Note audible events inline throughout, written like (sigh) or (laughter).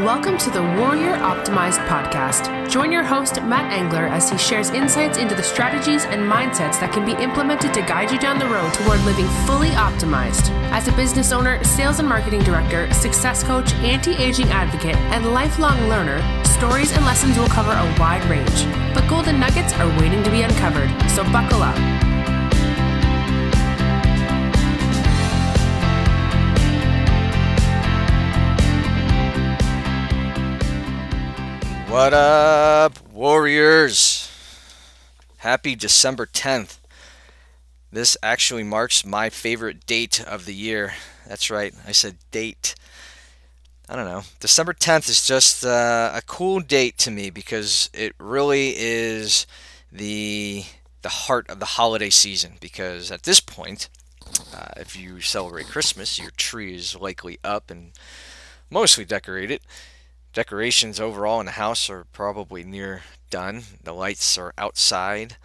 Welcome to the Warrior Optimized podcast. Join your host, Matt Engler, as he shares insights into the strategies and mindsets that can be implemented to guide you down the road toward living fully optimized. As a business owner, sales and marketing director, success coach, anti aging advocate, and lifelong learner, stories and lessons will cover a wide range. But golden nuggets are waiting to be uncovered, so buckle up. What up, Warriors? Happy December 10th. This actually marks my favorite date of the year. That's right, I said date. I don't know. December 10th is just uh, a cool date to me because it really is the the heart of the holiday season. Because at this point, uh, if you celebrate Christmas, your tree is likely up and mostly decorated. Decorations overall in the house are probably near done. The lights are outside.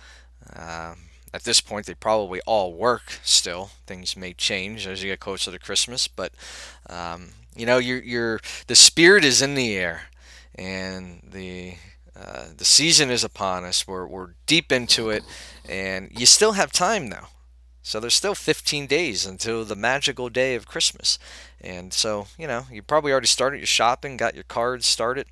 Um, at this point, they probably all work still. Things may change as you get closer to Christmas, but um, you know, you're, you're, the spirit is in the air, and the uh, the season is upon us. We're, we're deep into it, and you still have time now. So there's still 15 days until the magical day of Christmas. And so, you know, you probably already started your shopping, got your cards started,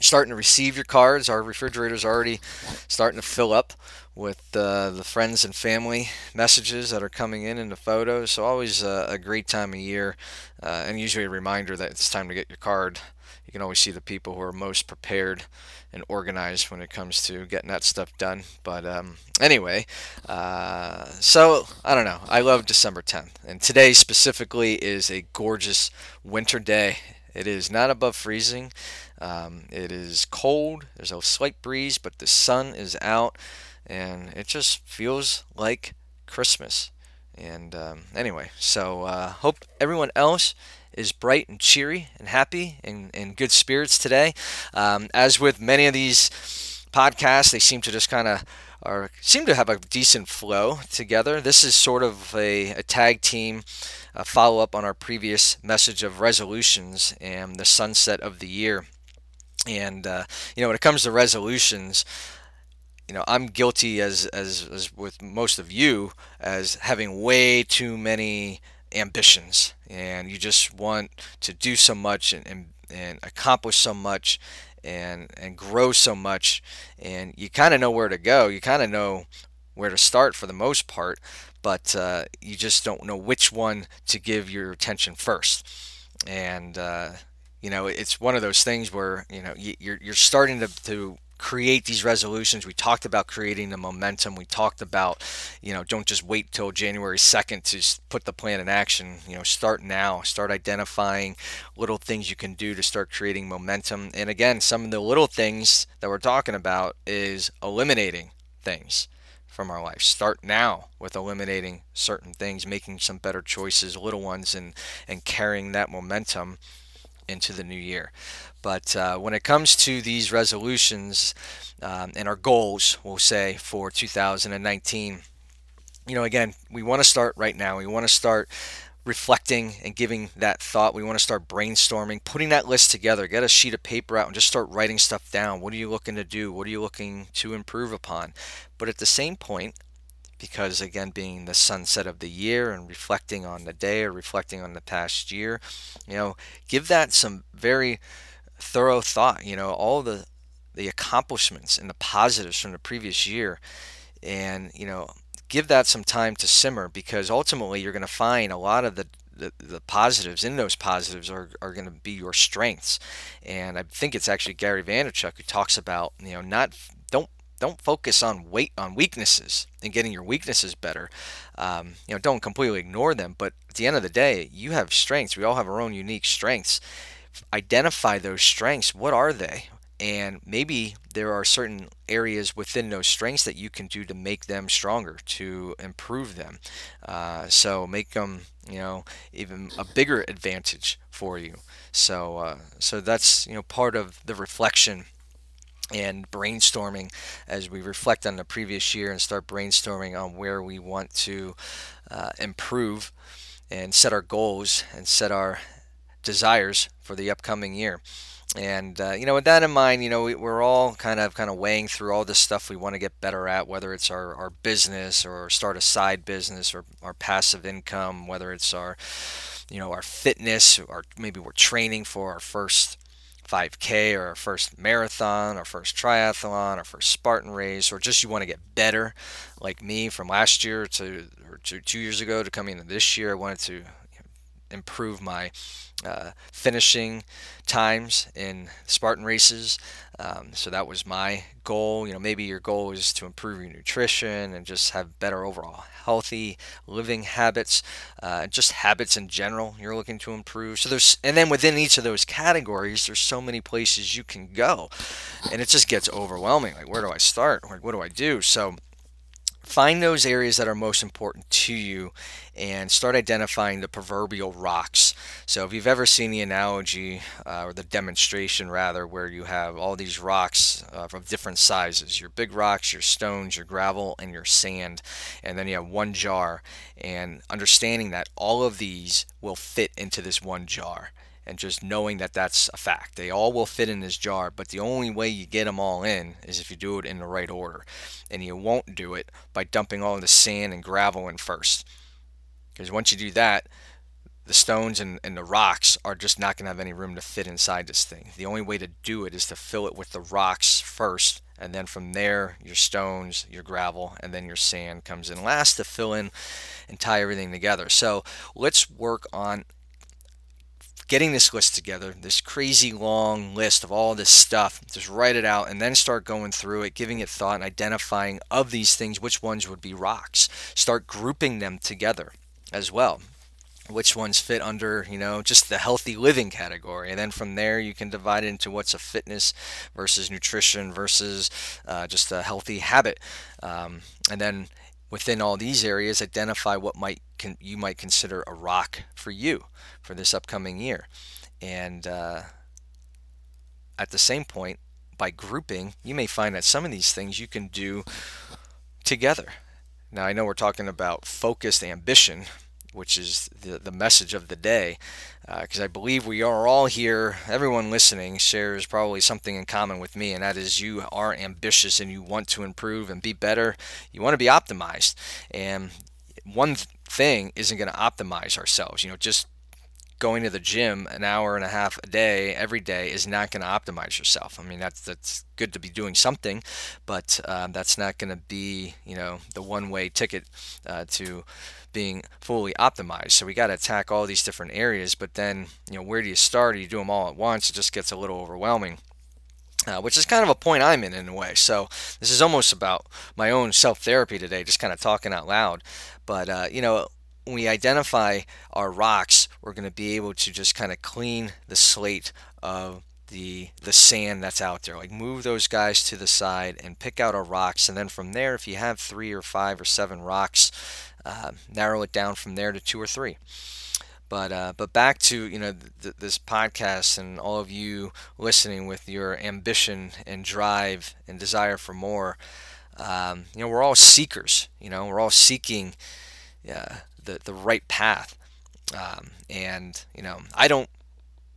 starting to receive your cards. Our refrigerator's already starting to fill up with uh, the friends and family messages that are coming in in the photos. So always uh, a great time of year, uh, and usually a reminder that it's time to get your card. You can always see the people who are most prepared and organized when it comes to getting that stuff done. But um, anyway, uh, so I don't know. I love December 10th, and today specifically is a gorgeous winter day. It is not above freezing. Um, it is cold. There's a slight breeze, but the sun is out, and it just feels like Christmas. And um, anyway, so uh, hope everyone else is bright and cheery and happy and in good spirits today. Um, as with many of these podcasts, they seem to just kind of are seem to have a decent flow together. This is sort of a, a tag team a follow up on our previous message of resolutions and the sunset of the year. And uh, you know, when it comes to resolutions, you know, I'm guilty as, as as with most of you as having way too many ambitions, and you just want to do so much and, and, and accomplish so much and and grow so much and you kind of know where to go. You kind of know where to start for the most part but uh, you just don't know which one to give your attention first. And uh, you know it's one of those things where you know you're, you're starting to, to create these resolutions. We talked about creating the momentum. We talked about, you know, don't just wait till January 2nd to put the plan in action. You know, start now. Start identifying little things you can do to start creating momentum. And again, some of the little things that we're talking about is eliminating things from our life. Start now with eliminating certain things, making some better choices, little ones, and and carrying that momentum into the new year. But uh, when it comes to these resolutions um, and our goals, we'll say for 2019, you know, again, we want to start right now. We want to start reflecting and giving that thought. We want to start brainstorming, putting that list together. Get a sheet of paper out and just start writing stuff down. What are you looking to do? What are you looking to improve upon? But at the same point, because again, being the sunset of the year and reflecting on the day or reflecting on the past year, you know, give that some very thorough thought. You know, all the the accomplishments and the positives from the previous year, and you know, give that some time to simmer because ultimately you're going to find a lot of the the, the positives in those positives are, are going to be your strengths and i think it's actually gary vaynerchuk who talks about you know not don't focus on weight on weaknesses and getting your weaknesses better um, you know don't completely ignore them but at the end of the day you have strengths we all have our own unique strengths identify those strengths. What are they? And maybe there are certain areas within those strengths that you can do to make them stronger, to improve them. Uh, so make them, you know, even a bigger advantage for you. So, uh, so that's you know part of the reflection and brainstorming as we reflect on the previous year and start brainstorming on where we want to uh, improve and set our goals and set our desires for the upcoming year. And uh, you know, with that in mind, you know, we, are all kind of kind of weighing through all this stuff we want to get better at, whether it's our, our business or start a side business or our passive income, whether it's our, you know, our fitness or maybe we're training for our first 5K or first marathon, or first triathlon, or first Spartan race, or just you want to get better, like me from last year to to two years ago to coming into this year. I wanted to improve my uh, finishing times in Spartan races. Um, so that was my goal. You know, maybe your goal is to improve your nutrition and just have better overall healthy living habits, uh, just habits in general. You're looking to improve. So there's, and then within each of those categories, there's so many places you can go, and it just gets overwhelming. Like, where do I start? Like, what do I do? So Find those areas that are most important to you and start identifying the proverbial rocks. So, if you've ever seen the analogy uh, or the demonstration, rather, where you have all these rocks uh, of different sizes your big rocks, your stones, your gravel, and your sand, and then you have one jar, and understanding that all of these will fit into this one jar and just knowing that that's a fact. They all will fit in this jar, but the only way you get them all in is if you do it in the right order. And you won't do it by dumping all the sand and gravel in first. Because once you do that, the stones and, and the rocks are just not going to have any room to fit inside this thing. The only way to do it is to fill it with the rocks first, and then from there, your stones, your gravel, and then your sand comes in last to fill in and tie everything together. So let's work on getting this list together, this crazy long list of all this stuff, just write it out and then start going through it, giving it thought and identifying of these things which ones would be rocks. Start grouping them together as well. Which ones fit under, you know, just the healthy living category. And then from there, you can divide it into what's a fitness versus nutrition versus uh, just a healthy habit. Um, and then within all these areas, identify what might you might consider a rock for you for this upcoming year. And uh, at the same point, by grouping, you may find that some of these things you can do together. Now, I know we're talking about focused ambition, which is the, the message of the day, because uh, I believe we are all here, everyone listening shares probably something in common with me, and that is you are ambitious and you want to improve and be better. You want to be optimized. And one thing isn't going to optimize ourselves. You know, just going to the gym an hour and a half a day every day is not going to optimize yourself. I mean, that's that's good to be doing something, but um, that's not going to be you know the one-way ticket uh, to being fully optimized. So we got to attack all these different areas. But then you know where do you start? Do you do them all at once? It just gets a little overwhelming. Uh, which is kind of a point I'm in in a way. So this is almost about my own self therapy today, just kind of talking out loud. But uh, you know, we identify our rocks, we're going to be able to just kind of clean the slate of the the sand that's out there. Like move those guys to the side and pick out our rocks, and then from there, if you have three or five or seven rocks, uh, narrow it down from there to two or three. But uh, but back to you know th- this podcast and all of you listening with your ambition and drive and desire for more. Um, you know we're all seekers. You know we're all seeking uh, the the right path. Um, and you know I don't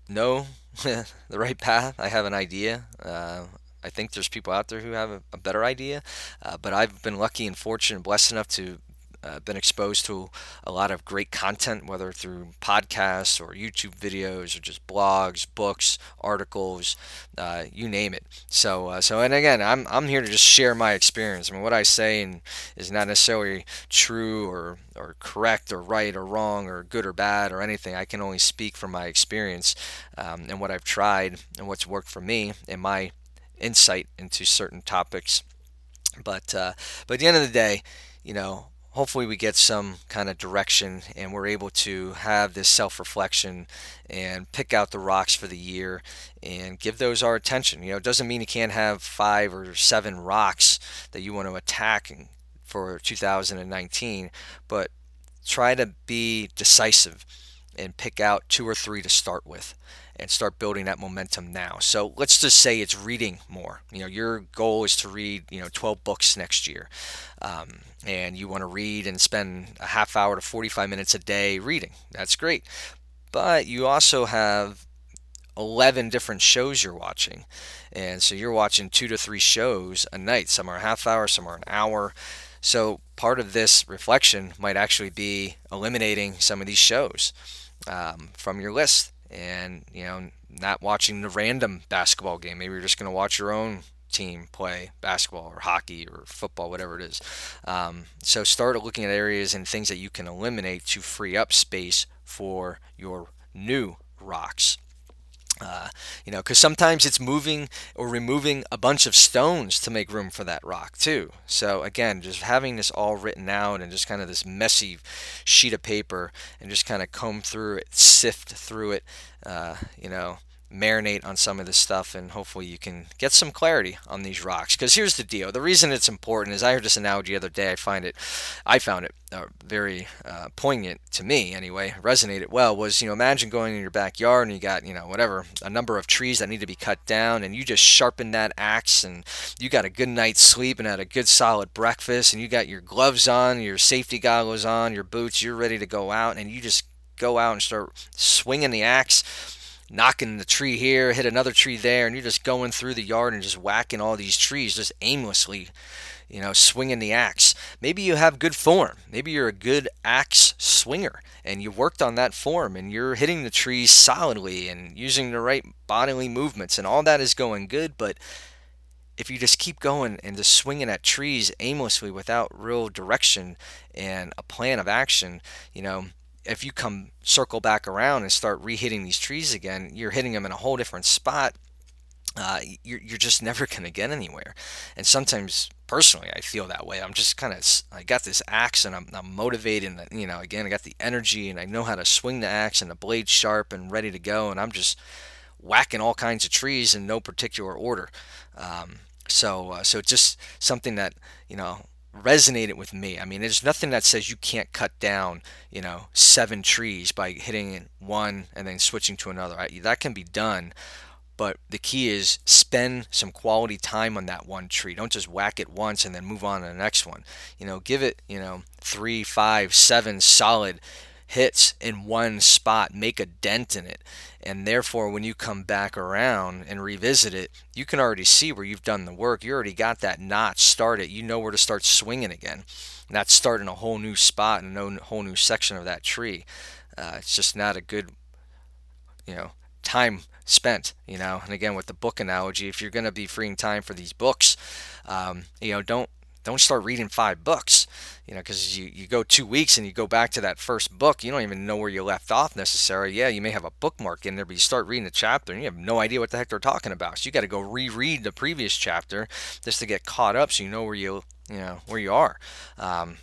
know (laughs) the right path. I have an idea. Uh, I think there's people out there who have a, a better idea, uh, but I've been lucky and fortunate and blessed enough to uh, been exposed to a lot of great content, whether through podcasts or YouTube videos or just blogs, books, articles, uh, you name it. So, uh, so, and again, I'm I'm here to just share my experience. I mean, what I say is not necessarily true or or correct or right or wrong or good or bad or anything. I can only speak from my experience um, and what I've tried and what's worked for me and my insight into certain topics. But uh, but at the end of the day, you know, hopefully we get some kind of direction and we're able to have this self-reflection and pick out the rocks for the year and give those our attention. You know it doesn't mean you can't have five or seven rocks that you want to attack for 2019 but try to be decisive and pick out two or three to start with and start building that momentum now. So let's just say it's reading more. You know, your goal is to read, you know, 12 books next year. Um, and you want to read and spend a half hour to 45 minutes a day reading. That's great. but you also have 11 different shows you're watching. And so you're watching two to three shows a night. Some are a half hour, some are an hour. So part of this reflection might actually be eliminating some of these shows um, from your list and, you know, not watching the random basketball game. Maybe you're just going to watch your own team play basketball or hockey or football, whatever it is. Um, so start looking at areas and things that you can eliminate to free up space for your new rocks. Uh, you know, because sometimes it's moving or removing a bunch of stones to make room for that rock too. So again, just having this all written out and just kind of this messy sheet of paper and just kind of comb through it, sift through it, uh, you know, marinate on some of this stuff and hopefully you can get some clarity on these rocks. Because here's the deal. The reason it's important is i heard this analogy the other day. I find it i found it uh, very uh, poignant to me anyway resonated well was you know imagine going in your backyard and you got you know whatever a number of trees that need to be cut down and you just sharpen that axe and you got a good night's sleep and had a good solid breakfast and you got your gloves on your safety goggles on your boots you're ready to go out and you just go out and start swinging the axe knocking the tree here, hit another tree there, and you're just going through the yard and just whacking all these trees just aimlessly, you know, swinging the axe. Maybe you have good form. Maybe you're a good axe swinger and you worked on that form and you're hitting the trees solidly and using the right bodily movements and all that is going good, but if you just keep going and just swinging at trees aimlessly without real direction and a plan of action, you know, if you come circle back around and start re-hitting these trees again, you're hitting them in a whole different spot. Uh, you're, you're just (laughs) never going to get anywhere. And sometimes, personally, I feel that way. I'm just kind of, I got this axe and I'm, I'm motivated. And, you know, again, I got the energy and I know how to swing the axe and the blade sharp and ready to go. And I'm just whacking all kinds of trees in no particular order. Um, so, uh, so it's just something that, you know, resonated with me. I mean, there's nothing that says you can't cut down, you know, seven trees by hitting one and then switching to another. That can be done. But the key is spend some quality time on that one tree. Don't just whack it once and then move on to the next one. You know, give it, you know, three, five, seven solid hits in one spot, make a dent in it. And therefore, when you come back around and revisit it, you can already see where you've done the work. You already got that notch started. You know where to start swinging again. not starting a whole new spot and a whole new section of that tree. Uh, it's just not a good, you know, time spent you know and again with the book analogy if you're going to be freeing time for these books um, you know don't don't start reading five books you know because you, you go two weeks and you go back to that first book you don't even know where you left off necessarily. Yeah you may have a bookmark in there but you start reading the chapter and you have no idea what the heck they're talking about. So you got to go reread the previous chapter just to get caught up so you know where you you know where you are. Um,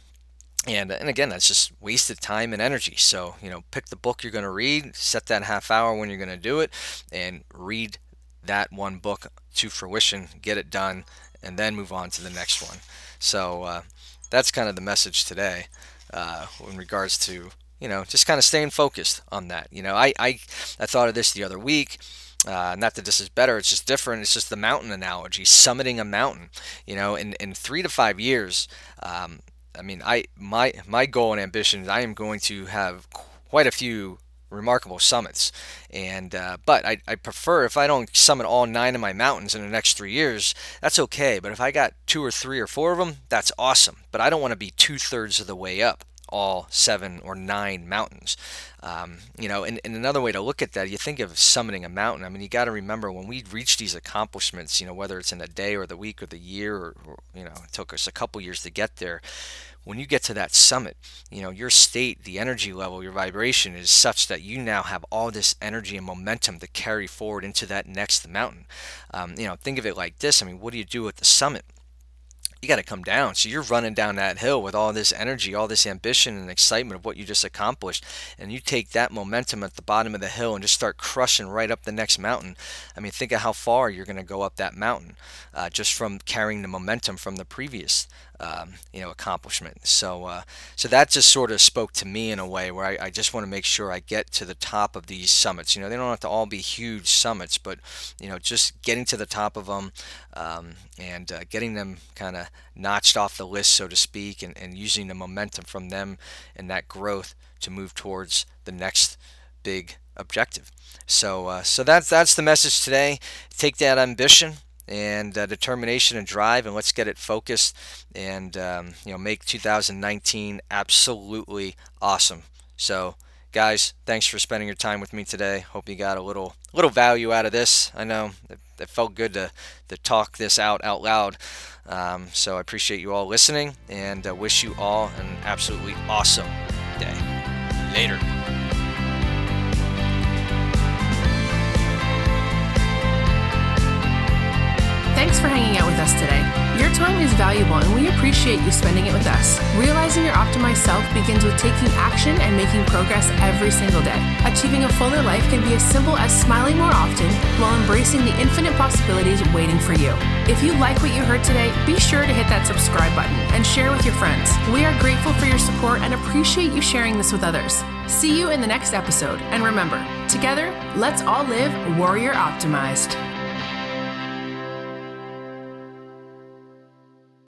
and, and again that's just wasted time and energy. So you know pick the book you're going to read set that half hour when you're going to do it and read that one book to fruition get it done and then move on to the next one so uh, that's kind of the message today uh, in regards to you know just kind of staying focused on that. You know, I I, I thought of this the other week. Uh, not that this is better, it's just different. It's just the mountain analogy, summiting a mountain. You know, in, in three to five years, um, I mean, I my my goal and ambition is I am going to have quite a few remarkable summits. And uh, but I, I prefer if I don't summit all nine of my mountains in the next three years, that's okay. But if I got two or three or four of them, that's awesome. But I don't want to be two thirds of the way up all seven or nine mountains. Um, you know, and, and, another way to look at that, you think of summiting a mountain. I mean, you got to remember when we reach these accomplishments, you know, whether it's in a day or the week or the year, or, or you know, it took us a couple years to get there when you get to that summit, you know, your state, the energy level, your vibration is such that you now have all this energy and momentum to carry forward into that next mountain. Um, you know, think of it like this. I mean, what do you do at the summit? You got to come down. So you're running down that hill with all this energy, all this ambition and excitement of what you just accomplished. And you take that momentum at the bottom of the hill and just start crushing right up the next mountain. I mean, think of how far you're going to go up that mountain uh, just from carrying the momentum from the previous. Um, you know, accomplishment. So, uh, so that just sort of spoke to me in a way where I, I just want to make sure I get to the top of these summits. You know, they don't have to all be huge summits, but you know, just getting to the top of them um, and uh, getting them kind of notched off the list, so to speak, and, and using the momentum from them and that growth to move towards the next big objective. So, uh, so that's that's the message today. Take that ambition and uh, determination and drive, and let's get it focused, and um, you know, make 2019 absolutely awesome. So, guys, thanks for spending your time with me today. Hope you got a little little value out of this. I know it, it felt good to to talk this out out loud. Um, so I appreciate you all listening, and uh, wish you all an absolutely awesome day. Later. Thanks for hanging out with us today. Your time is valuable and we appreciate you spending it with us. Realizing your optimized self begins with taking action and making progress every single day. Achieving a fuller life can be as simple as smiling more often while embracing the infinite possibilities waiting for you. If you like what you heard today, be sure to hit that subscribe button and share with your friends. We are grateful for your support and appreciate you sharing this with others. See you in the next episode, and remember, together, let's all live warrior optimized.